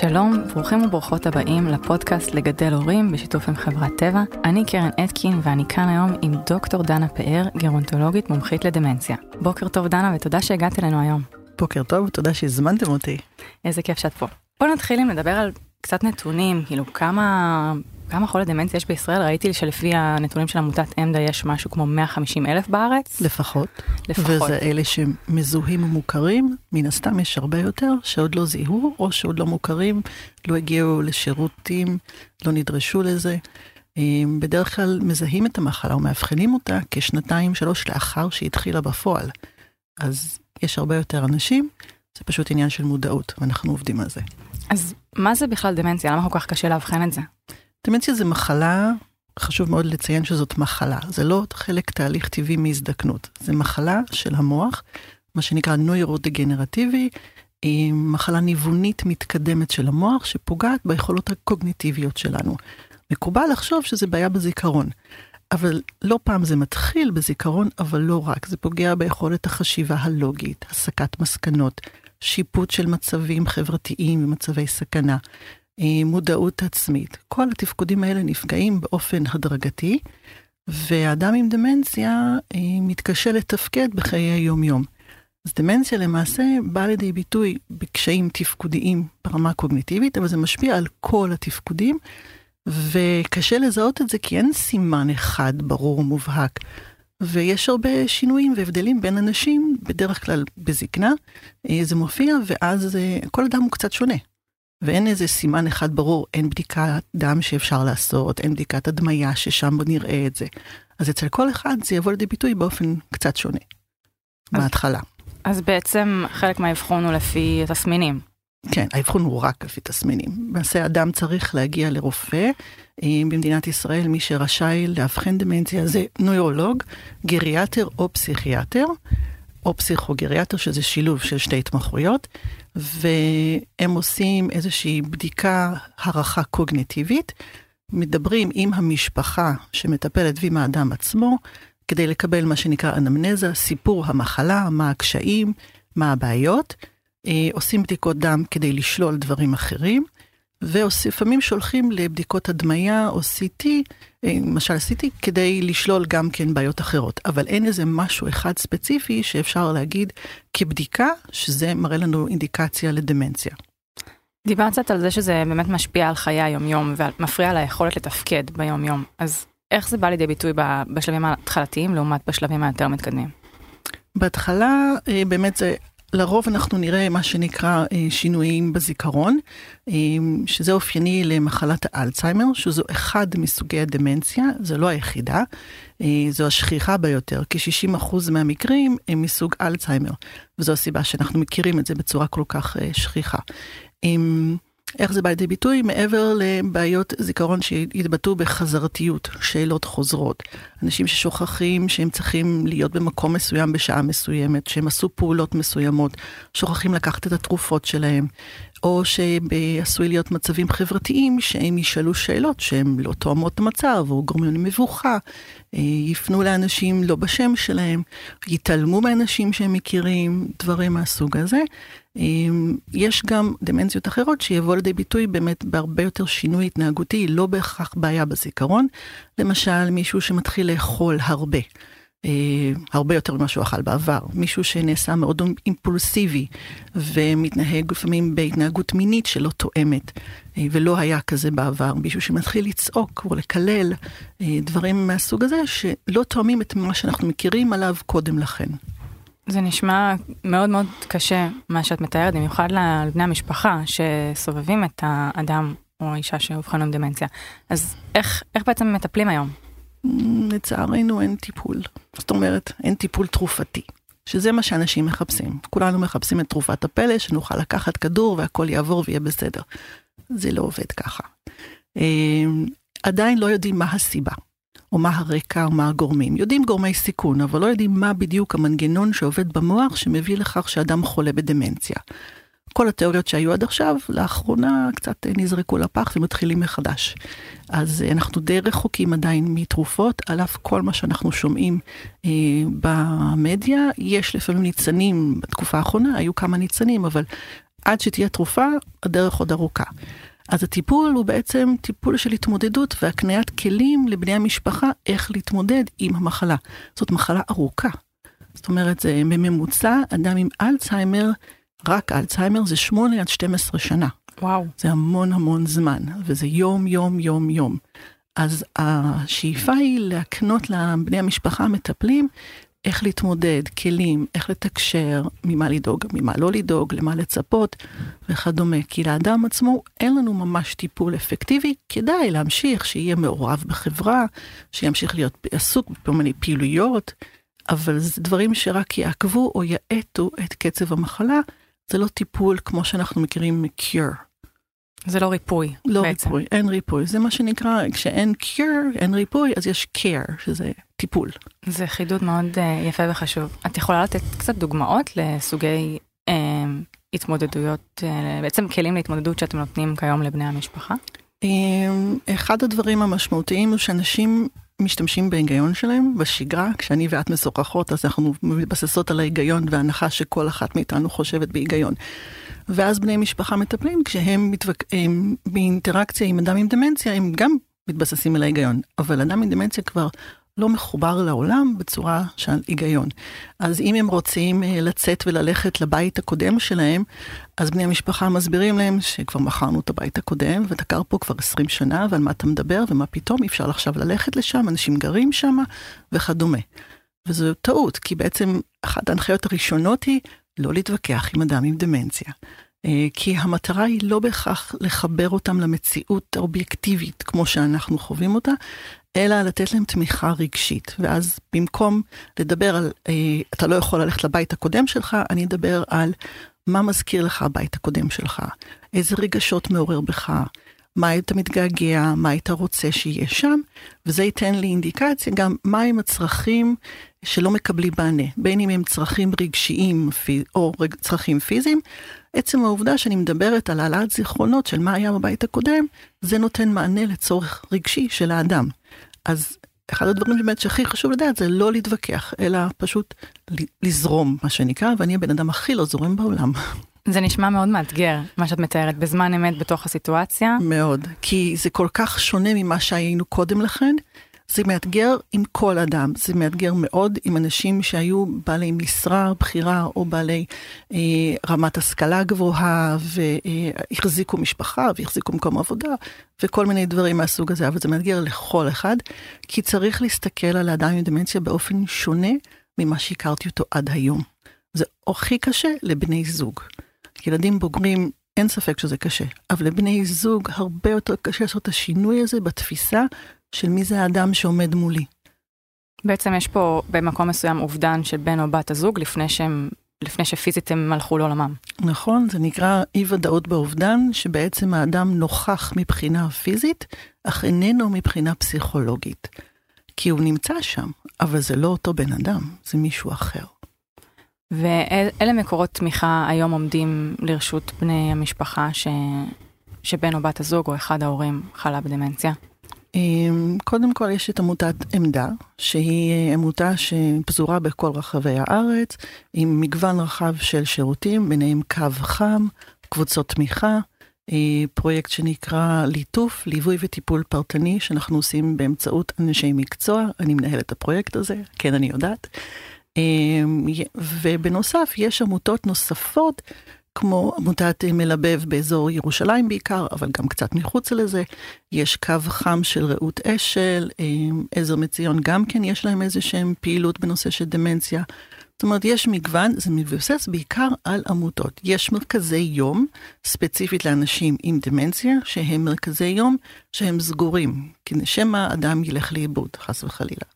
שלום, ברוכים וברוכות הבאים לפודקאסט לגדל הורים בשיתוף עם חברת טבע. אני קרן אתקין ואני כאן היום עם דוקטור דנה פאר, גרונטולוגית מומחית לדמנציה. בוקר טוב דנה ותודה שהגעת אלינו היום. בוקר טוב, תודה שהזמנתם אותי. איזה כיף שאת פה. בוא נתחיל עם לדבר על קצת נתונים, כאילו כמה כמה חולי דמנציה יש בישראל? ראיתי שלפי הנתונים של עמותת עמדה יש משהו כמו 150 אלף בארץ. לפחות. לפחות. וזה אלה שמזוהים ומוכרים, מן הסתם יש הרבה יותר שעוד לא זיהו, או שעוד לא מוכרים, לא הגיעו לשירותים, לא נדרשו לזה. אה, בדרך כלל מזהים את המחלה ומאבחנים אותה כשנתיים, שלוש לאחר שהיא התחילה בפועל. אז יש הרבה יותר אנשים, זה פשוט עניין של מודעות, ואנחנו עובדים על זה. אז מה זה בכלל דמנציה? למה כל כך קשה לאבחן את זה? דמנציה זה מחלה, חשוב מאוד לציין שזאת מחלה, זה לא חלק תהליך טבעי מהזדקנות, זה מחלה של המוח, מה שנקרא נוירודגנרטיבי, היא מחלה ניוונית מתקדמת של המוח שפוגעת ביכולות הקוגניטיביות שלנו. מקובל לחשוב שזה בעיה בזיכרון, אבל לא פעם זה מתחיל בזיכרון, אבל לא רק, זה פוגע ביכולת החשיבה הלוגית, הסקת מסקנות, שיפוט של מצבים חברתיים ומצבי סכנה, מודעות עצמית. כל התפקודים האלה נפגעים באופן הדרגתי, ואדם עם דמנציה אה, מתקשה לתפקד בחיי היום-יום. אז דמנציה למעשה באה לידי ביטוי בקשיים תפקודיים ברמה קוגניטיבית, אבל זה משפיע על כל התפקודים, וקשה לזהות את זה כי אין סימן אחד ברור ומובהק. ויש הרבה שינויים והבדלים בין אנשים, בדרך כלל בזקנה, אה, זה מופיע, ואז כל אדם הוא קצת שונה. ואין איזה סימן אחד ברור, אין בדיקת דם שאפשר לעשות, אין בדיקת הדמיה ששם נראה את זה. אז אצל כל אחד זה יבוא לידי ביטוי באופן קצת שונה, אז, בהתחלה. אז בעצם חלק מהאבחון הוא לפי תסמינים. כן, האבחון הוא רק לפי תסמינים. למעשה אדם צריך להגיע לרופא. אה, במדינת ישראל מי שרשאי לאבחן דמנציה זה נוירולוג, גריאטר או פסיכיאטר. או פסיכוגריאטר, שזה שילוב של שתי התמחויות, והם עושים איזושהי בדיקה, הערכה קוגניטיבית, מדברים עם המשפחה שמטפלת ועם האדם עצמו, כדי לקבל מה שנקרא אנמנזה, סיפור המחלה, מה הקשיים, מה הבעיות. אה, עושים בדיקות דם כדי לשלול דברים אחרים. ולפעמים שולחים לבדיקות הדמיה או CT, אה, למשל CT, כדי לשלול גם כן בעיות אחרות. אבל אין איזה משהו אחד ספציפי שאפשר להגיד כבדיקה, שזה מראה לנו אינדיקציה לדמנציה. דיברת קצת על זה שזה באמת משפיע על חיי היומיום ומפריע ליכולת לתפקד ביומיום. אז איך זה בא לידי ביטוי בשלבים ההתחלתיים לעומת בשלבים היותר מתקדמים? בהתחלה אה, באמת זה לרוב אנחנו נראה מה שנקרא אה, שינויים בזיכרון, אה, שזה אופייני למחלת האלצהיימר, שזו אחד מסוגי הדמנציה, זו לא היחידה, אה, זו השכיחה ביותר, כ-60% מהמקרים הם מסוג אלצהיימר, וזו הסיבה שאנחנו מכירים את זה בצורה כל כך שכיחה. איך זה בא לידי ביטוי? מעבר לבעיות זיכרון שהתבטאו בחזרתיות, שאלות חוזרות. אנשים ששוכחים שהם צריכים להיות במקום מסוים בשעה מסוימת, שהם עשו פעולות מסוימות, שוכחים לקחת את התרופות שלהם, או שעשוי להיות מצבים חברתיים שהם ישאלו שאלות שהן לא תואמות את המצב, או גורמים למבוכה, אה, יפנו לאנשים לא בשם שלהם, יתעלמו מאנשים שהם מכירים, דברים מהסוג הזה. אה, יש גם דמנציות אחרות שיבוא לידי ביטוי באמת בהרבה יותר שינוי התנהגותי, לא בהכרח בעיה בזיכרון. למשל, מישהו שמתחיל לאכול הרבה. אה, הרבה יותר ממה שהוא אכל בעבר. מישהו שנעשה מאוד אימפולסיבי ומתנהג לפעמים בהתנהגות מינית שלא תואמת אה, ולא היה כזה בעבר. מישהו שמתחיל לצעוק או לקלל אה, דברים מהסוג הזה שלא תואמים את מה שאנחנו מכירים עליו קודם לכן. זה נשמע מאוד מאוד קשה מה שאת מתארת, במיוחד לבני המשפחה שסובבים את האדם או האישה שאובחנו עם דמנציה. אז איך, איך בעצם מטפלים היום? לצערנו אין טיפול. זאת אומרת, אין טיפול תרופתי, שזה מה שאנשים מחפשים. כולנו מחפשים את תרופת הפלא, שנוכל לקחת כדור והכל יעבור ויהיה בסדר. זה לא עובד ככה. אמ, עדיין לא יודעים מה הסיבה, או מה הרקע או מה הגורמים. יודעים גורמי סיכון, אבל לא יודעים מה בדיוק המנגנון שעובד במוח שמביא לכך שאדם חולה בדמנציה. כל התיאוריות שהיו עד עכשיו, לאחרונה קצת נזרקו לפח ומתחילים מחדש. אז אנחנו די רחוקים עדיין מתרופות, על אף כל מה שאנחנו שומעים אה, במדיה. יש לפעמים ניצנים, בתקופה האחרונה היו כמה ניצנים, אבל עד שתהיה תרופה, הדרך עוד ארוכה. אז הטיפול הוא בעצם טיפול של התמודדות והקניית כלים לבני המשפחה איך להתמודד עם המחלה. זאת מחלה ארוכה. זאת אומרת, בממוצע, אדם עם אלצהיימר, רק אלצהיימר זה 8 עד 12 שנה. וואו. זה המון המון זמן, וזה יום, יום, יום, יום. אז השאיפה היא להקנות לבני המשפחה המטפלים איך להתמודד, כלים, איך לתקשר, ממה לדאוג, ממה לא לדאוג, למה לצפות וכדומה. כי לאדם עצמו אין לנו ממש טיפול אפקטיבי, כדאי להמשיך, שיהיה מעורב בחברה, שימשיך להיות עסוק בכל מיני פעילויות, אבל זה דברים שרק יעכבו או יאטו את קצב המחלה, זה לא טיפול כמו שאנחנו מכירים מ-cure. זה לא ריפוי לא בעצם. ריפוי, אין ריפוי. זה מה שנקרא, כשאין cure, אין ריפוי, אז יש care, שזה טיפול. זה חידוד מאוד uh, יפה וחשוב. את יכולה לתת קצת דוגמאות לסוגי uh, התמודדויות, uh, בעצם כלים להתמודדות שאתם נותנים כיום לבני המשפחה? אמ, אחד הדברים המשמעותיים הוא שאנשים משתמשים בהיגיון שלהם בשגרה, כשאני ואת משוחחות אז אנחנו מתבססות על ההיגיון וההנחה שכל אחת מאיתנו חושבת בהיגיון. ואז בני משפחה מטפלים כשהם מתווק... הם באינטראקציה עם אדם עם דמנציה הם גם מתבססים על ההיגיון, אבל אדם עם דמנציה כבר לא מחובר לעולם בצורה של היגיון. אז אם הם רוצים אה, לצאת וללכת לבית הקודם שלהם, אז בני המשפחה מסבירים להם שכבר מכרנו את הבית הקודם, ואתה גר פה כבר 20 שנה, ועל מה אתה מדבר, ומה פתאום, אי אפשר עכשיו ללכת לשם, אנשים גרים שם, וכדומה. וזו טעות, כי בעצם אחת ההנחיות הראשונות היא לא להתווכח עם אדם עם דמנציה. אה, כי המטרה היא לא בהכרח לחבר אותם למציאות האובייקטיבית כמו שאנחנו חווים אותה, אלא לתת להם תמיכה רגשית. ואז במקום לדבר על, אה, אתה לא יכול ללכת לבית הקודם שלך, אני אדבר על מה מזכיר לך הבית הקודם שלך, איזה רגשות מעורר בך, מה היית מתגעגע, מה היית רוצה שיהיה שם, וזה ייתן לי אינדיקציה גם מהם הצרכים שלא מקבלים מענה, בין אם הם צרכים רגשיים או צרכים פיזיים. עצם העובדה שאני מדברת על העלאת זיכרונות של מה היה בבית הקודם, זה נותן מענה לצורך רגשי של האדם. אז אחד הדברים באמת שהכי חשוב לדעת זה לא להתווכח, אלא פשוט לזרום, מה שנקרא, ואני הבן אדם הכי לא זורם בעולם. זה נשמע מאוד מאתגר, מה שאת מתארת, בזמן אמת בתוך הסיטואציה. מאוד, כי זה כל כך שונה ממה שהיינו קודם לכן. זה מאתגר עם כל אדם, זה מאתגר מאוד עם אנשים שהיו בעלי משרה בכירה או בעלי אה, רמת השכלה גבוהה והחזיקו משפחה והחזיקו מקום עבודה וכל מיני דברים מהסוג הזה, אבל זה מאתגר לכל אחד, כי צריך להסתכל על האדם עם דמנציה באופן שונה ממה שהכרתי אותו עד היום. זה הכי קשה לבני זוג. ילדים בוגרים, אין ספק שזה קשה, אבל לבני זוג הרבה יותר קשה לעשות את השינוי הזה בתפיסה של מי זה האדם שעומד מולי. בעצם יש פה במקום מסוים אובדן של בן או בת הזוג לפני שהם, לפני שפיזית הם הלכו לעולמם. נכון, זה נקרא אי ודאות באובדן, שבעצם האדם נוכח מבחינה פיזית, אך איננו מבחינה פסיכולוגית. כי הוא נמצא שם, אבל זה לא אותו בן אדם, זה מישהו אחר. ואלה מקורות תמיכה היום עומדים לרשות בני המשפחה ש... שבן או בת הזוג או אחד ההורים חלה בדמנציה? אמ, קודם כל יש את עמותת עמדה, שהיא אה, עמותה שפזורה בכל רחבי הארץ, עם מגוון רחב של שירותים, ביניהם קו חם, קבוצות תמיכה, אה, פרויקט שנקרא ליטוף, ליווי וטיפול פרטני, שאנחנו עושים באמצעות אנשי מקצוע, אני מנהלת את הפרויקט הזה, כן אני יודעת. אמ, ובנוסף יש עמותות נוספות כמו עמותת מלבב באזור ירושלים בעיקר, אבל גם קצת מחוץ לזה. יש קו חם של רעות אשל, אמ, עזר מציון גם כן יש להם איזה שהם פעילות בנושא של דמנציה. זאת אומרת, יש מגוון, זה מבוסס בעיקר על עמותות. יש מרכזי יום, ספציפית לאנשים עם דמנציה, שהם מרכזי יום שהם סגורים, כי שמא אדם ילך לאיבוד, חס וחלילה.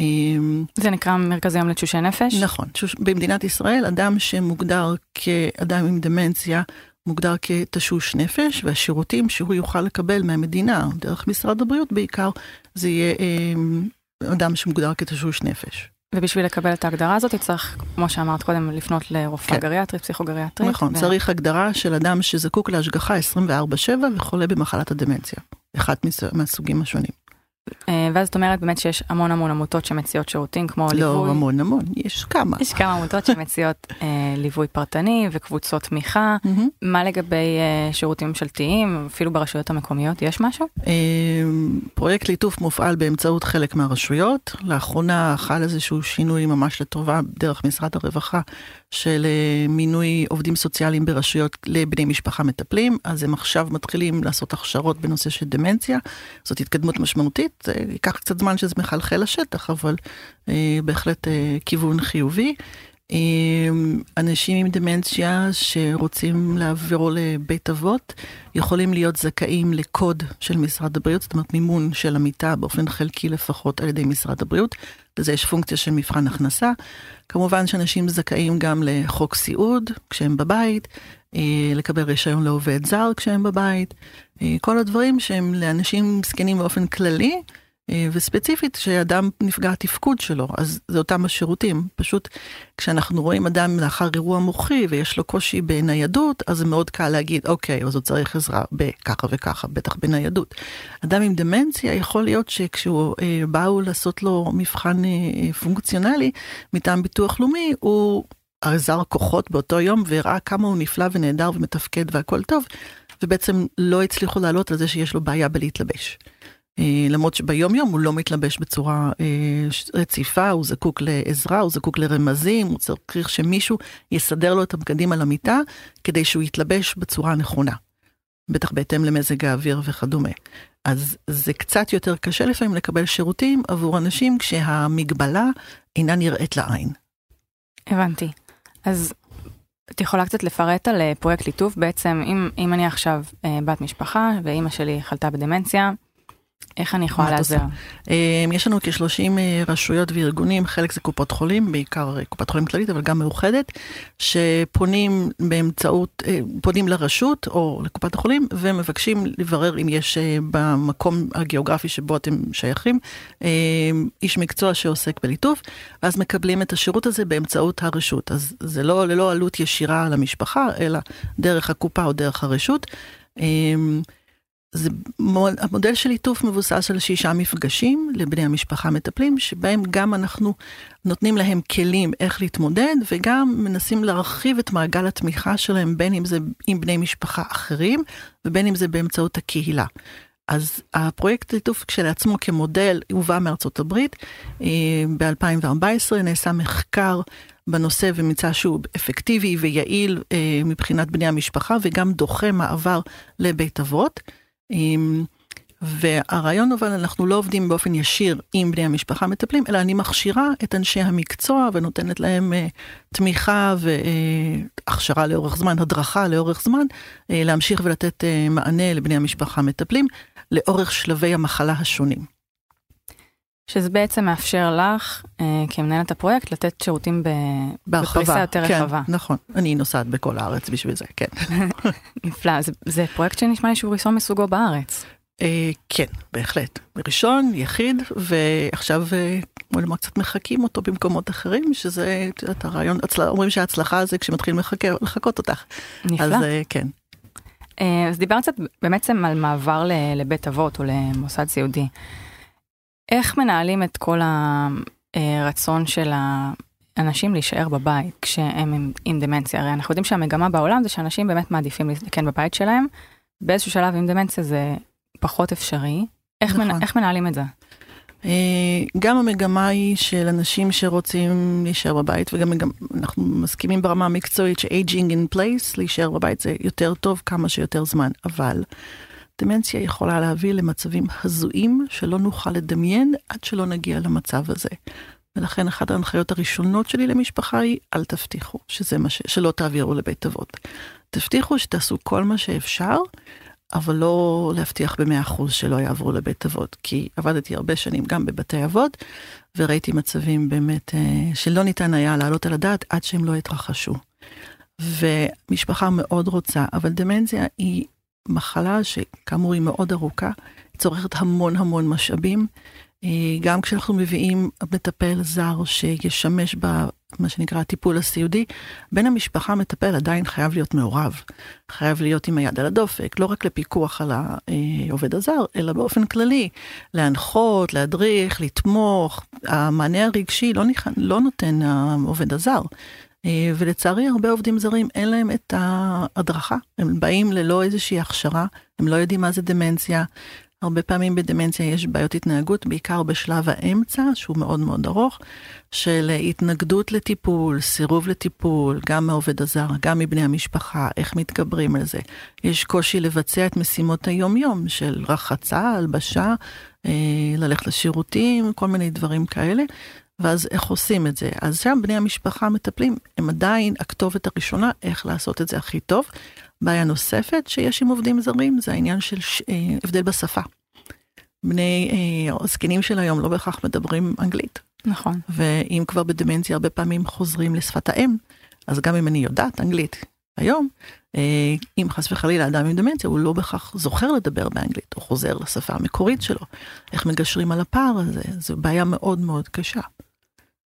אמ, זה נקרא מרכז היום לתשושי נפש? נכון, במדינת ישראל אדם שמוגדר כאדם עם דמנציה מוגדר כתשוש נפש והשירותים שהוא יוכל לקבל מהמדינה דרך משרד הבריאות בעיקר זה יהיה אמ, אדם שמוגדר כתשוש נפש. ובשביל לקבל את ההגדרה הזאת צריך, כמו שאמרת קודם, לפנות לרופאה כן. גריאטרית, פסיכוגריאטרית. נכון, ו... צריך הגדרה של אדם שזקוק להשגחה 24/7 וחולה במחלת הדמנציה, אחת מהסוגים השונים. אה, ואז את אומרת באמת שיש המון המון עמותות שמציעות שירותים כמו לא, ליווי. לא המון המון, יש כמה. יש כמה עמותות שמציעות אה, ליווי פרטני וקבוצות תמיכה. מהמם. מה לגבי אה, שירותים ממשלתיים, אפילו ברשויות המקומיות, יש משהו? אה, פרויקט ליטוף מופעל באמצעות חלק מהרשויות. לאחרונה חל איזשהו שינוי ממש לטובה דרך משרד הרווחה של אה, מינוי עובדים סוציאליים ברשויות לבני משפחה מטפלים, אז הם עכשיו מתחילים לעשות הכשרות בנושא של דמנציה. זאת התקדמות משמעותית, ייקח קצת זמן שזה מחלחל לשטח, אבל אה, בהחלט אה, כיוון חיובי. אה, אנשים עם דמנציה שרוצים לעבור לבית אבות יכולים להיות זכאים לקוד של משרד הבריאות, זאת אומרת מימון של המיטה באופן חלקי לפחות על ידי משרד הבריאות. לזה יש פונקציה של מבחן הכנסה. כמובן שאנשים זכאים גם לחוק סיעוד כשהם בבית, אה, לקבל רישיון לעובד זר כשהם בבית, אה, כל הדברים שהם לאנשים זקנים באופן כללי. אה, וספציפית כשאדם נפגע התפקוד שלו, אז זה אותם השירותים. פשוט כשאנחנו רואים אדם לאחר אירוע מוחי ויש לו קושי בניידות, אז זה מאוד קל להגיד, אוקיי, אז הוא צריך עזרה בככה וככה, בטח בניידות. אדם עם דמנציה יכול להיות שכשהוא אה, באו לעשות לו מבחן אה, פונקציונלי מטעם ביטוח לאומי, הוא עזר כוחות באותו יום והראה כמה הוא נפלא ונהדר ומתפקד והכל טוב, ובעצם לא הצליחו לעלות על זה שיש לו בעיה בלהתלבש. אה, למרות שביום יום הוא לא מתלבש בצורה אה, רציפה, הוא זקוק לעזרה, הוא זקוק לרמזים, הוא צריך שמישהו יסדר לו את הבגדים על המיטה כדי שהוא יתלבש בצורה הנכונה. בטח בהתאם למזג האוויר וכדומה. אז זה קצת יותר קשה לפעמים לקבל שירותים עבור אנשים כשהמגבלה אינה נראית לעין. הבנתי. אז את יכולה קצת לפרט על אה, פרויקט ליטוף, בעצם אם, אם אני עכשיו אה, בת משפחה ואימא שלי חלתה בדמנציה, איך אני יכולה? לעזר? אה, יש לנו כ-30 רשויות וארגונים, חלק זה קופות חולים, בעיקר אה, קופת חולים כללית, אבל גם מאוחדת, שפונים באמצעות, אה, פונים לרשות או לקופת החולים ומבקשים לברר אם יש אה, במקום הגיאוגרפי שבו אתם שייכים, אה, איש מקצוע שעוסק בליטוף, ואז מקבלים את השירות הזה באמצעות הרשות. אז זה לא ללא עלות ישירה למשפחה, אלא דרך הקופה או דרך הרשות. אה, זה מוד- המודל של ליטוף מבוסס על שישה מפגשים לבני המשפחה מטפלים, שבהם גם אנחנו נותנים להם כלים איך להתמודד, וגם מנסים להרחיב את מעגל התמיכה שלהם, בין אם זה עם בני משפחה אחרים, ובין אם זה באמצעות הקהילה. אז הפרויקט ליטוף כשלעצמו כמודל הובא מארצות הברית. ב-2014 נעשה מחקר בנושא ומצא שהוא אפקטיבי ויעיל אה, מבחינת בני המשפחה, וגם דוחה מעבר לבית אבות. והרעיון אבל אנחנו לא עובדים באופן ישיר עם בני המשפחה מטפלים, אלא אני מכשירה את אנשי המקצוע ונותנת להם uh, תמיכה והכשרה לאורך זמן, הדרכה לאורך זמן, uh, להמשיך ולתת uh, מענה לבני המשפחה מטפלים לאורך שלבי המחלה השונים. שזה בעצם מאפשר לך, אה, כמנהלת הפרויקט, לתת שירותים ב... בהרחבה. בפריסה יותר כן, רחבה. נכון, אני נוסעת בכל הארץ בשביל זה, כן. נפלא, זה, זה פרויקט שנשמע לי שהוא ראשון מסוגו בארץ. אה, כן, בהחלט. ראשון, יחיד, ועכשיו אה, בוא נאמר קצת מחקים אותו במקומות אחרים, שזה, את יודעת, הרעיון, הצל... אומרים שההצלחה זה כשמתחילים לחכה, לחכות אותך. נפלא. אז אה, כן. אה, אז דיברת קצת בעצם על מעבר ל- לבית אבות או למוסד סיעודי. איך מנהלים את כל הרצון של האנשים להישאר בבית כשהם עם, עם דמנציה? הרי אנחנו יודעים שהמגמה בעולם זה שאנשים באמת מעדיפים להזדקן בבית שלהם. באיזשהו שלב עם דמנציה זה פחות אפשרי. איך, נכון. מנ... איך מנהלים את זה? אה, גם המגמה היא של אנשים שרוצים להישאר בבית, וגם גם אנחנו מסכימים ברמה המקצועית ש-aging in place, להישאר בבית זה יותר טוב כמה שיותר זמן, אבל דמנציה יכולה להביא למצבים הזויים שלא נוכל לדמיין עד שלא נגיע למצב הזה. ולכן אחת ההנחיות הראשונות שלי למשפחה היא אל תבטיחו שזה מה ש... שלא תעבירו לבית אבות. תבטיחו שתעשו כל מה שאפשר, אבל לא להבטיח במאה אחוז שלא יעברו לבית אבות, כי עבדתי הרבה שנים גם בבתי אבות, וראיתי מצבים באמת אה, שלא ניתן היה להעלות על הדעת עד שהם לא התרחשו. ומשפחה מאוד רוצה, אבל דמנציה היא מחלה שכאמור היא מאוד ארוכה, צורכת המון המון משאבים. אה, גם כשאנחנו מביאים מטפל זר שישמש במה שנקרא הטיפול הסיעודי, בן המשפחה מטפל עדיין חייב להיות מעורב. חייב להיות עם היד על הדופק, לא רק לפיקוח על העובד הזר, אלא באופן כללי, להנחות, להדריך, לתמוך. המענה הרגשי לא, נכ... לא נותן העובד הזר. אה, ולצערי הרבה עובדים זרים אין להם את ההדרכה, הם באים ללא איזושהי הכשרה, הם לא יודעים מה זה דמנציה. הרבה פעמים בדמנציה יש בעיות התנהגות, בעיקר בשלב האמצע, שהוא מאוד מאוד ארוך, של התנגדות לטיפול, סירוב לטיפול, גם מהעובד הזר, גם מבני המשפחה, איך מתגברים על זה. יש קושי לבצע את משימות היום-יום של רחצה, הלבשה, אה, ללכת לשירותים, כל מיני דברים כאלה. ואז איך עושים את זה? אז שם בני המשפחה מטפלים, הם עדיין הכתובת הראשונה איך לעשות את זה הכי טוב. בעיה נוספת שיש עם עובדים זרים זה העניין של ש... אה, הבדל בשפה. בני אה, הזקנים של היום לא בהכרח מדברים אנגלית. נכון. ואם כבר בדמנציה הרבה פעמים חוזרים לשפת האם, אז גם אם אני יודעת אנגלית היום, אה, אם חס וחלילה אדם עם דמנציה הוא לא בהכרח זוכר לדבר באנגלית, הוא חוזר לשפה המקורית שלו. איך מגשרים על הפער הזה, זו בעיה מאוד מאוד קשה.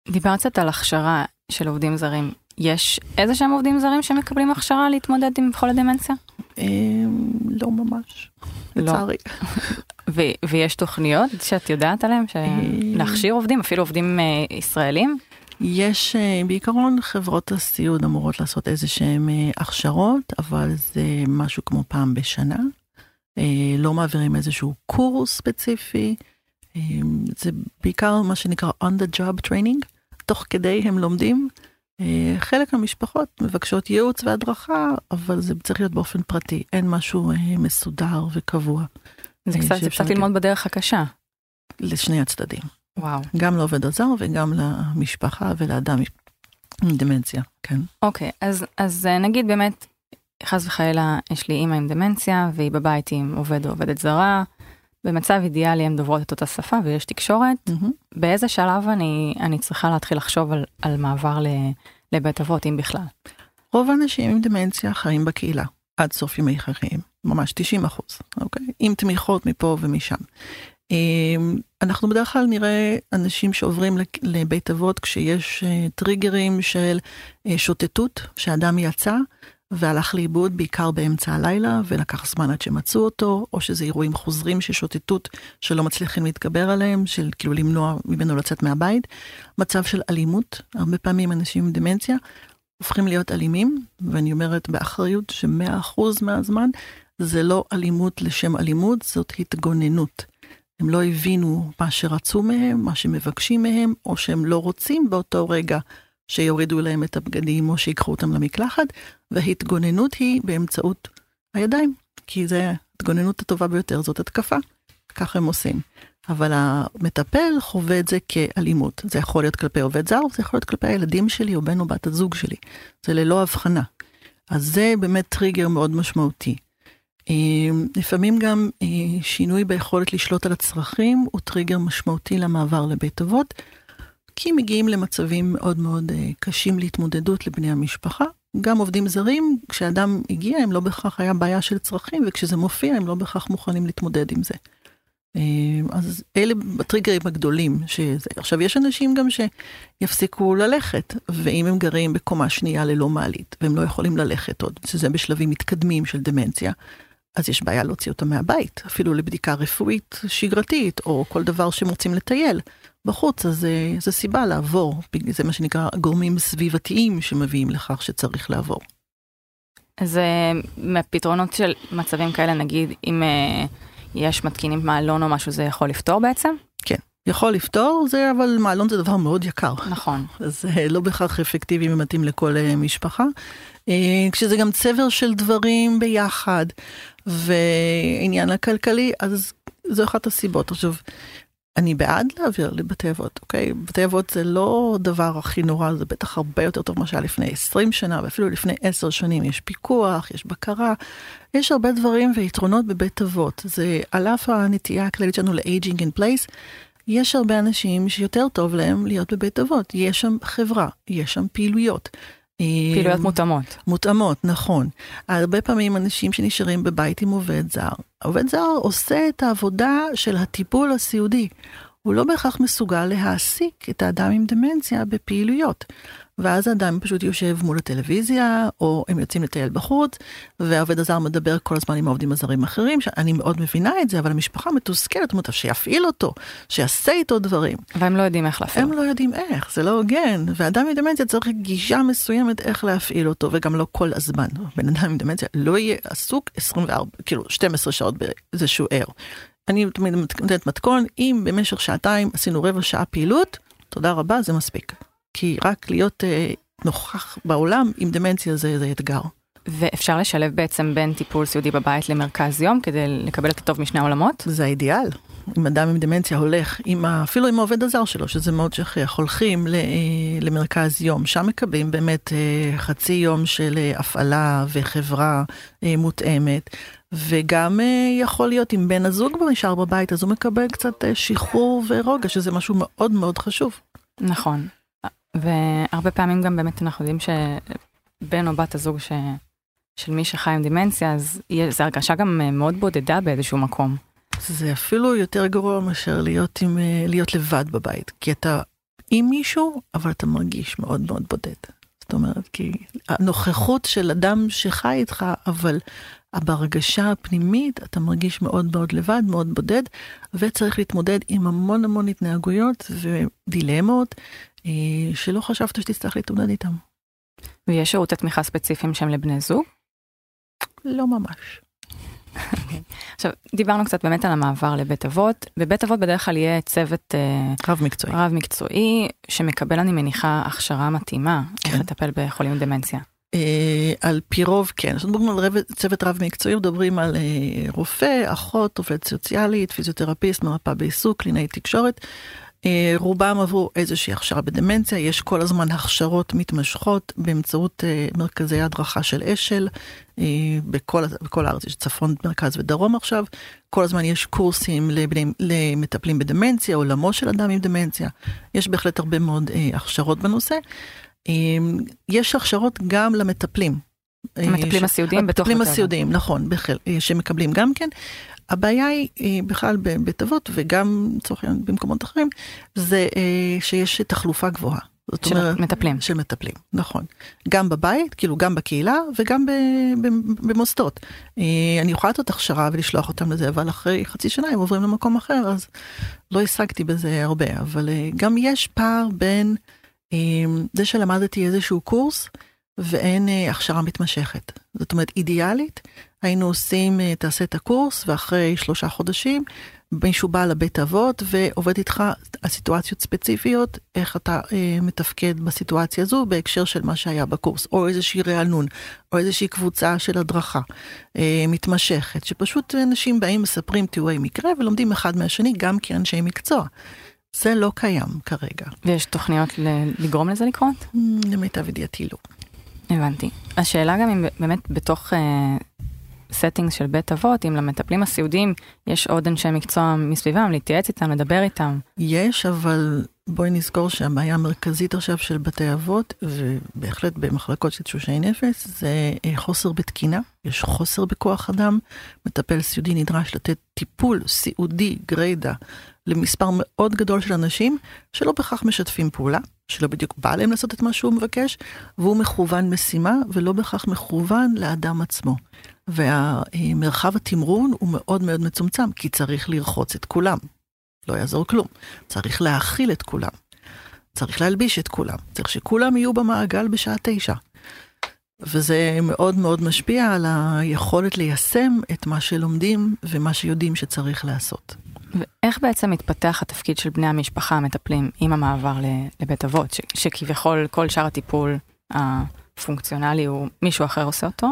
דיברת קצת על הכשרה של עובדים זרים. יש איזה שהם עובדים זרים שמקבלים הכשרה להתמודד עם חולי דמנציה? לא ממש, לצערי. ויש תוכניות שאת יודעת עליהן, להכשיר עובדים, אפילו עובדים ישראלים? יש בעיקרון חברות הסיעוד אמורות לעשות איזה שהם הכשרות, אבל זה משהו כמו פעם בשנה. לא מעבירים איזשהו קורס ספציפי. זה בעיקר מה שנקרא on the job training, תוך כדי הם לומדים. חלק מהמשפחות מבקשות ייעוץ והדרכה, אבל זה צריך להיות באופן פרטי, אין משהו מסודר וקבוע. זה קצת, זה קצת ללמוד בדרך הקשה. לשני הצדדים. וואו. גם לעובד הזר וגם למשפחה ולאדם עם דמנציה, כן. אוקיי, אז, אז נגיד באמת, חס וחלילה, יש לי אימא עם דמנציה והיא בבית עם עובד או עובדת זרה. במצב אידיאלי הן דוברות את אותה שפה ויש תקשורת. Mm-hmm. באיזה שלב אני, אני צריכה להתחיל לחשוב על, על מעבר ל, לבית אבות, אם בכלל? רוב האנשים עם דמנציה חיים בקהילה עד סוף ימי חייהם, ממש 90 אחוז, אוקיי? עם תמיכות מפה ומשם. אמ, אנחנו בדרך כלל נראה אנשים שעוברים לבית אבות כשיש אה, טריגרים של אה, שוטטות, שאדם יצא והלך לאיבוד בעיקר באמצע הלילה ולקח זמן עד שמצאו אותו, או שזה אירועים חוזרים של שוטטות שלא מצליחים להתגבר עליהם, של כאילו למנוע ממנו לצאת מהבית. מצב של אלימות, הרבה פעמים אנשים עם דמנציה הופכים להיות אלימים, ואני אומרת באחריות ש-100% מהזמן זה לא אלימות לשם אלימות, זאת התגוננות. הם לא הבינו מה שרצו מהם, מה שמבקשים מהם, או שהם לא רוצים באותו רגע שיורידו להם את הבגדים או שיקחו אותם למקלחת, והתגוננות היא באמצעות הידיים, כי זה ההתגוננות הטובה ביותר, זאת התקפה, ככה הם עושים. אבל המטפל חווה את זה כאלימות. זה יכול להיות כלפי עובד זר, זה יכול להיות כלפי הילדים שלי או בן או בת הזוג שלי. זה ללא הבחנה. אז זה באמת טריגר מאוד משמעותי. לפעמים גם שינוי ביכולת לשלוט על הצרכים הוא טריגר משמעותי למעבר לבית אבות, כי מגיעים למצבים מאוד מאוד קשים להתמודדות לבני המשפחה. גם עובדים זרים, כשאדם הגיע, הם לא בהכרח היה בעיה של צרכים, וכשזה מופיע, הם לא בהכרח מוכנים להתמודד עם זה. אז אלה הטריגרים הגדולים. שזה. עכשיו, יש אנשים גם שיפסיקו ללכת, ואם הם גרים בקומה שנייה ללא מעלית, והם לא יכולים ללכת עוד, שזה בשלבים מתקדמים של דמנציה, אז יש בעיה להוציא אותם מהבית, אפילו לבדיקה רפואית שגרתית, או כל דבר שהם רוצים לטייל בחוץ, אז זו סיבה לעבור, זה מה שנקרא גורמים סביבתיים שמביאים לכך שצריך לעבור. אז מהפתרונות של מצבים כאלה, נגיד, אם יש מתקינים מעלון או משהו, זה יכול לפתור בעצם? כן. יכול לפתור זה אבל מעלון זה דבר מאוד יקר. נכון. זה לא בהכרח אפקטיבי ומתאים לכל משפחה. כשזה גם צבר של דברים ביחד ועניין הכלכלי אז זו אחת הסיבות. עכשיו אני בעד להעביר לבתי אבות, אוקיי? בתי אבות זה לא דבר הכי נורא, זה בטח הרבה יותר טוב ממה שהיה לפני 20 שנה, ואפילו לפני 10 שנים. יש פיקוח, יש בקרה, יש הרבה דברים ויתרונות בבית אבות. זה על אף הנטייה הכללית שלנו ל-aging in place, יש הרבה אנשים שיותר טוב להם להיות בבית אבות. יש שם חברה, יש שם פעילויות. פעילויות מותאמות. מותאמות, נכון. הרבה פעמים אנשים שנשארים בבית עם עובד זר, עובד זר עושה את העבודה של הטיפול הסיעודי. הוא לא בהכרח מסוגל להעסיק את האדם עם דמנציה בפעילויות. ואז האדם פשוט יושב מול הטלוויזיה, או הם יוצאים לטייל בחוץ, והעובד הזר מדבר כל הזמן עם העובדים הזרים האחרים, שאני מאוד מבינה את זה, אבל המשפחה מתוסכלת, אומרת, שיפעיל אותו, שיעשה איתו דברים. והם לא יודעים איך להפעיל. הם לא יודעים איך, זה לא הוגן. ואדם עם דמנציה צריך גישה מסוימת איך להפעיל אותו, וגם לא כל הזמן. בן אדם עם דמנציה לא יהיה עסוק 24, כאילו 12 שעות באיזשהו ער. אני תמיד נותנת מתכון, אם במשך שעתיים עשינו רבע שעה פעילות, תודה רבה, זה מספיק. כי רק להיות אה, נוכח בעולם עם דמנציה זה, זה אתגר. ואפשר לשלב בעצם בין טיפול סיעודי בבית למרכז יום כדי לקבל את הטוב משני העולמות? זה האידיאל. אם אדם עם דמנציה הולך, עם ה, אפילו עם העובד הזר שלו, שזה מאוד שכיח, הולכים ל, אה, למרכז יום, שם מקבלים באמת אה, חצי יום של אה, הפעלה וחברה מותאמת, וגם יכול להיות אם בן הזוג כבר נשאר בבית, אז הוא מקבל קצת שחרור ורוגע, שזה משהו מאוד מאוד חשוב. נכון. והרבה פעמים גם באמת אנחנו יודעים שבן או בת הזוג ש... של מי שחי עם דימנציה, אז זו הרגשה גם מאוד בודדה באיזשהו מקום. זה אפילו יותר גרוע מאשר להיות, עם, אה, להיות לבד בבית, כי אתה עם מישהו, אבל אתה מרגיש מאוד מאוד בודד. זאת אומרת, כי הנוכחות של אדם שחי איתך, אבל בהרגשה הפנימית אתה מרגיש מאוד מאוד לבד, מאוד בודד, וצריך להתמודד עם המון המון התנהגויות ודילמות אה, שלא חשבת שתצטרך להתמודד איתם. ויש שירותי תמיכה ספציפיים שהם לבני זוג? לא ממש. עכשיו, דיברנו קצת באמת על המעבר לבית אבות. בבית אבות בדרך כלל יהיה צוות אה, רב מקצועי, רב מקצועי שמקבל, אני מניחה, הכשרה מתאימה כן. איך לטפל בחולים דמנציה. אה, על פי רוב כן, כשמדברים על צוות רב מקצועי מדברים על אה, רופא, אחות, עובד סוציאלית, פיזיותרפיסט, מרפאה בעיסוק, קלינאי תקשורת. אה, רובם עברו איזושהי הכשרה בדמנציה, יש כל הזמן הכשרות מתמשכות באמצעות אה, מרכזי הדרכה של אשל, אה, בכל, בכל הארץ. יש צפון, מרכז ודרום עכשיו, כל הזמן יש קורסים לבני, למטפלים בדמנציה, עולמו של אדם עם דמנציה, יש בהחלט הרבה מאוד הכשרות בנושא. יש הכשרות גם למטפלים. המטפלים הסיעודיים בתוך... המטפלים הסיעודיים, נכון, בחל, שמקבלים גם כן. הבעיה היא בכלל בבית אבות וגם לצורך העניין במקומות אחרים, זה אה, שיש תחלופה גבוהה. זאת של אומרת, מטפלים. של מטפלים, נכון. גם בבית, כאילו גם בקהילה וגם במוסדות. אה, אני יכולה לתת הכשרה ולשלוח אותם לזה, אבל אחרי חצי שנה הם עוברים למקום אחר, אז לא השגתי בזה הרבה. אבל אה, גם יש פער בין זה שלמדתי איזשהו קורס ואין הכשרה מתמשכת. זאת אומרת, אידיאלית, היינו עושים, אה, תעשה את הקורס, ואחרי שלושה חודשים, מישהו בא לבית אבות ועובד איתך על סיטואציות ספציפיות, איך אתה אה, מתפקד בסיטואציה הזו בהקשר של מה שהיה בקורס, או איזושהי רענון, או איזושהי קבוצה של הדרכה אה, מתמשכת, שפשוט אנשים באים, מספרים תיאורי מקרה ולומדים אחד מהשני גם כאנשי מקצוע. זה לא קיים כרגע. ויש תוכניות לגרום לזה לקרות? אממ, למיטב ידיעתי לא. הבנתי. השאלה גם אם באמת בתוך אה, setting של בית אבות, אם למטפלים הסיעודיים יש עוד אנשי מקצוע מסביבם, להתייעץ איתם, לדבר איתם. יש, אבל בואי נזכור שהבעיה המרכזית עכשיו של בתי אבות, ובהחלט במחלקות של תשושי נפש, זה אה, חוסר בתקינה, יש חוסר בכוח אדם. מטפל סיעודי נדרש לתת טיפול סיעודי גרידא למספר מאוד גדול של אנשים שלא בהכרח משתפים פעולה, שלא בדיוק בא להם לעשות את מה שהוא מבקש, והוא מכוון משימה ולא בהכרח מכוון לאדם עצמו. ומרחב התמרון הוא מאוד מאוד מצומצם, כי צריך לרחוץ את כולם. לא יעזור כלום. צריך להאכיל את כולם. צריך להלביש את כולם. צריך שכולם יהיו במעגל בשעה תשע. וזה מאוד מאוד משפיע על היכולת ליישם את מה שלומדים ומה שיודעים שצריך לעשות. ואיך בעצם מתפתח התפקיד של בני המשפחה המטפלים עם המעבר לבית אבות, שכביכול כל שאר הטיפול הפונקציונלי הוא מישהו אחר עושה אותו?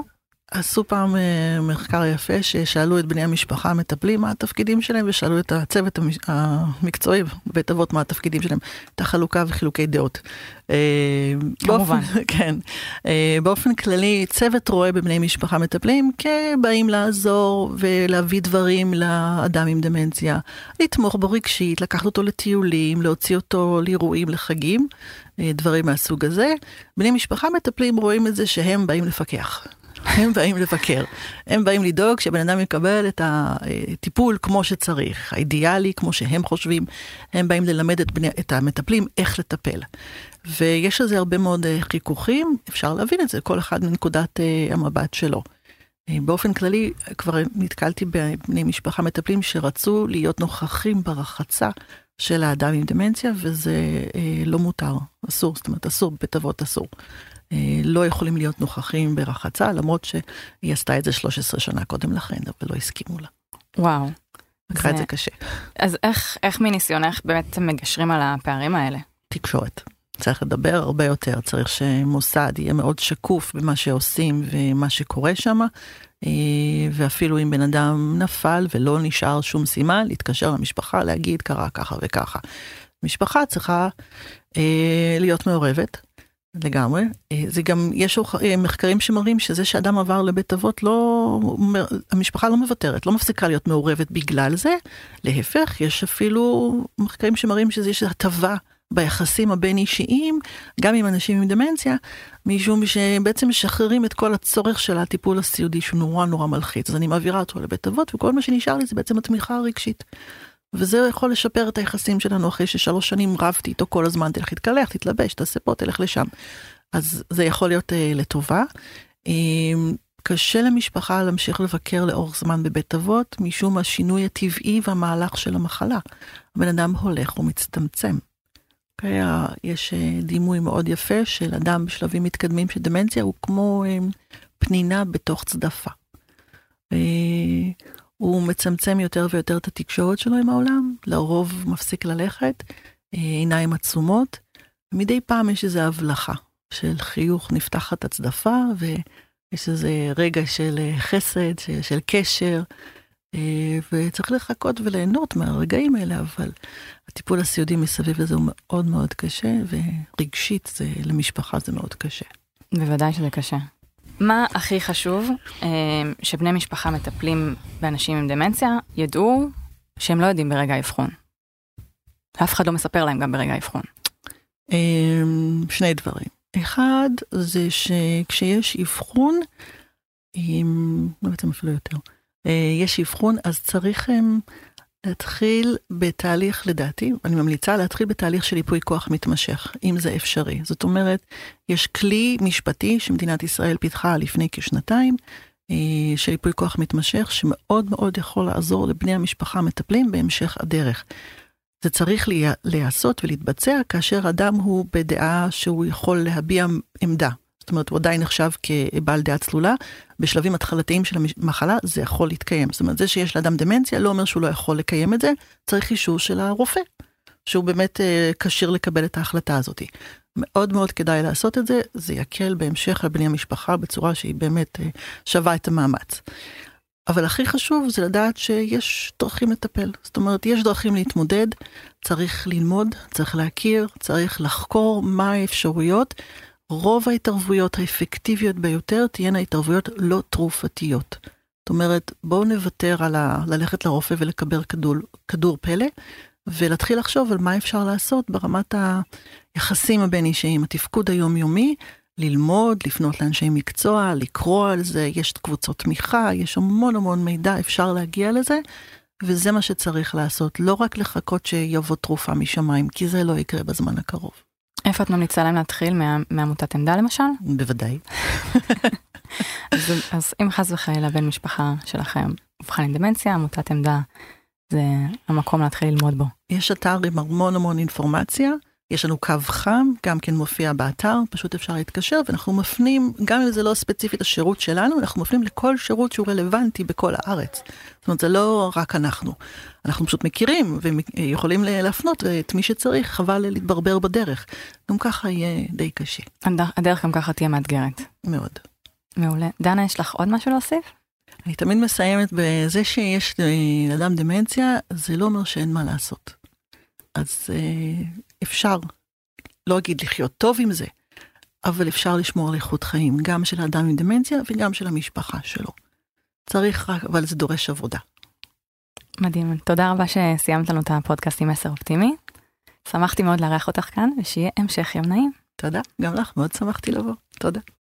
עשו פעם אה, מחקר יפה ששאלו את בני המשפחה המטפלים מה התפקידים שלהם ושאלו את הצוות המקצועי בבית אבות מה התפקידים שלהם, את החלוקה וחילוקי דעות. אה, כמובן. כן. אה, באופן כללי צוות רואה בבני משפחה מטפלים כבאים לעזור ולהביא דברים לאדם עם דמנציה, לתמוך בו רגשית, לקחת אותו לטיולים, להוציא אותו לאירועים, לחגים, דברים מהסוג הזה. בני משפחה מטפלים רואים את זה שהם באים לפקח. הם באים לבקר. הם באים לדאוג שבן אדם יקבל את הטיפול כמו שצריך, האידיאלי, כמו שהם חושבים. הם באים ללמד את, בני, את המטפלים איך לטפל. ויש לזה הרבה מאוד אה, חיכוכים, אפשר להבין את זה, כל אחד מנקודת uh, המבט שלו. Uh, באופן כללי, כבר נתקלתי בבני משפחה מטפלים שרצו להיות נוכחים ברחצה של האדם עם דמנציה, וזה לא מותר, אסור, זאת אומרת, אסור, בבית אבות אסור. Uh, לא יכולים להיות נוכחים ברחצה, למרות שהיא עשתה את זה 13 שנה קודם לכן, אבל לא הסכימו לה. וואו. לקחה זה... את זה קשה. אז איך, איך מניסיונך באמת מגשרים על הפערים האלה? תקשורת. צריך לדבר הרבה יותר, צריך שמוסד יהיה מאוד שקוף במה שעושים ומה שקורה שם, אה, ואפילו אם בן אדם נפל ולא נשאר שום סימן, להתקשר למשפחה, להגיד קרה ככה וככה. משפחה צריכה אה, להיות מעורבת. לגמרי. אה, זה גם, יש מחקרים שמראים שזה שאדם עבר לבית אבות, לא, המשפחה לא מוותרת, לא מפסיקה להיות מעורבת בגלל זה. להפך, יש אפילו מחקרים שמראים שזה יש הטבה ביחסים הבין אישיים, גם עם אנשים עם דמנציה, משום שבעצם משחררים את כל הצורך של הטיפול הסיעודי שהוא נורא נורא מלחיץ. אז אני מעבירה אותו לבית אבות, וכל מה שנשאר לי זה בעצם התמיכה הרגשית. וזה יכול לשפר את היחסים שלנו אחרי ששלוש שנים רבתי איתו כל הזמן, תלך להתקלח, תתלבש, תעשה פה, תלך לשם. אז זה יכול להיות uh, לטובה. Uh, קשה למשפחה להמשיך לבקר לאורך זמן בבית אבות, משום השינוי הטבעי והמהלך של המחלה. הבן אדם הולך ומצטמצם. אוקיי? יש אה, דימוי מאוד יפה של אדם בשלבים מתקדמים של דמנציה, הוא כמו אה, פנינה בתוך צדפה. הוא מצמצם יותר ויותר את התקשורת שלו עם העולם, לרוב מפסיק ללכת, אה, עיניים עצומות. מדי פעם יש איזו הבלחה של חיוך, נפתחת הצדפה, ויש איזה רגע של חסד, של, של קשר, וצריך לחכות וליהנות מהרגעים האלה, אבל הטיפול הסיעודי מסביב לזה הוא מאוד מאוד קשה, ורגשית זה, למשפחה זה מאוד קשה. בוודאי שזה קשה. מה הכי חשוב אה, שבני משפחה מטפלים באנשים עם דמנציה ידעו שהם לא יודעים ברגע האבחון? אף אחד לא מספר להם גם ברגע האבחון. אה, שני דברים. אחד זה שכשיש אבחון, לא בעצם אפילו יותר, אה, יש אבחון אז צריך להתחיל בתהליך, לדעתי, אני ממליצה להתחיל בתהליך של ייפוי כוח מתמשך, אם זה אפשרי. זאת אומרת, יש כלי משפטי שמדינת ישראל פיתחה לפני כשנתיים, אה, של ייפוי כוח מתמשך, שמאוד מאוד יכול לעזור לבני המשפחה המטפלים בהמשך הדרך. זה צריך להיעשות ולהתבצע כאשר אדם הוא בדעה שהוא יכול להביע עמדה. זאת אומרת, הוא עדיין נחשב כבעל דעה צלולה, בשלבים התחלתיים של המחלה זה יכול להתקיים. זאת אומרת, זה שיש לאדם דמנציה לא אומר שהוא לא יכול לקיים את זה, צריך אישור של הרופא, שהוא באמת אה, כשיר לקבל את ההחלטה הזאת. מאוד מאוד כדאי לעשות את זה, זה יקל בהמשך על בני המשפחה בצורה שהיא באמת אה, שווה את המאמץ. אבל הכי חשוב זה לדעת שיש דרכים לטפל. זאת אומרת, יש דרכים להתמודד, צריך ללמוד, צריך להכיר, צריך לחקור מה האפשרויות. רוב ההתערבויות האפקטיביות ביותר תהיינה התערבויות לא תרופתיות. זאת אומרת, בואו נוותר על ה... ללכת לרופא ולקבל כדור, כדור פלא, ולהתחיל לחשוב על מה אפשר לעשות ברמת היחסים הבין אישיים, התפקוד היומיומי, ללמוד, לפנות לאנשי מקצוע, לקרוא על זה, יש קבוצות תמיכה, יש המון המון מידע, אפשר להגיע לזה, וזה מה שצריך לעשות, לא רק לחכות שיבוא תרופה משמיים, כי זה לא יקרה בזמן הקרוב. איפה את ממליצה להם להתחיל? מה, מעמותת עמדה למשל? בוודאי. אז, אז אם חס וחלילה בן משפחה שלכם אובחן עם דמנציה, עמותת עמדה זה המקום להתחיל ללמוד בו. יש אתר עם המון המון אינפורמציה. יש לנו קו חם, גם כן מופיע באתר, פשוט אפשר להתקשר, ואנחנו מפנים, גם אם זה לא ספציפית השירות שלנו, אנחנו מפנים לכל שירות שהוא רלוונטי בכל הארץ. זאת אומרת, זה לא רק אנחנו. אנחנו פשוט מכירים ויכולים להפנות את מי שצריך, חבל להתברבר בדרך. גם ככה יהיה די קשה. הדרך גם ככה תהיה מאתגרת. מאוד. מעולה. דנה, יש לך עוד משהו להוסיף? אני תמיד מסיימת בזה שיש לאדם דמנציה, זה לא אומר שאין מה לעשות. אז אה, אפשר, לא אגיד לחיות טוב עם זה, אבל אפשר לשמור על איכות חיים, גם של האדם עם דמנציה וגם של המשפחה שלו. צריך רק, אבל זה דורש עבודה. מדהים, תודה רבה שסיימת לנו את הפודקאסט עם מסר אופטימי. שמחתי מאוד לארח אותך כאן, ושיהיה המשך יום נעים. תודה, גם לך, מאוד שמחתי לבוא. תודה.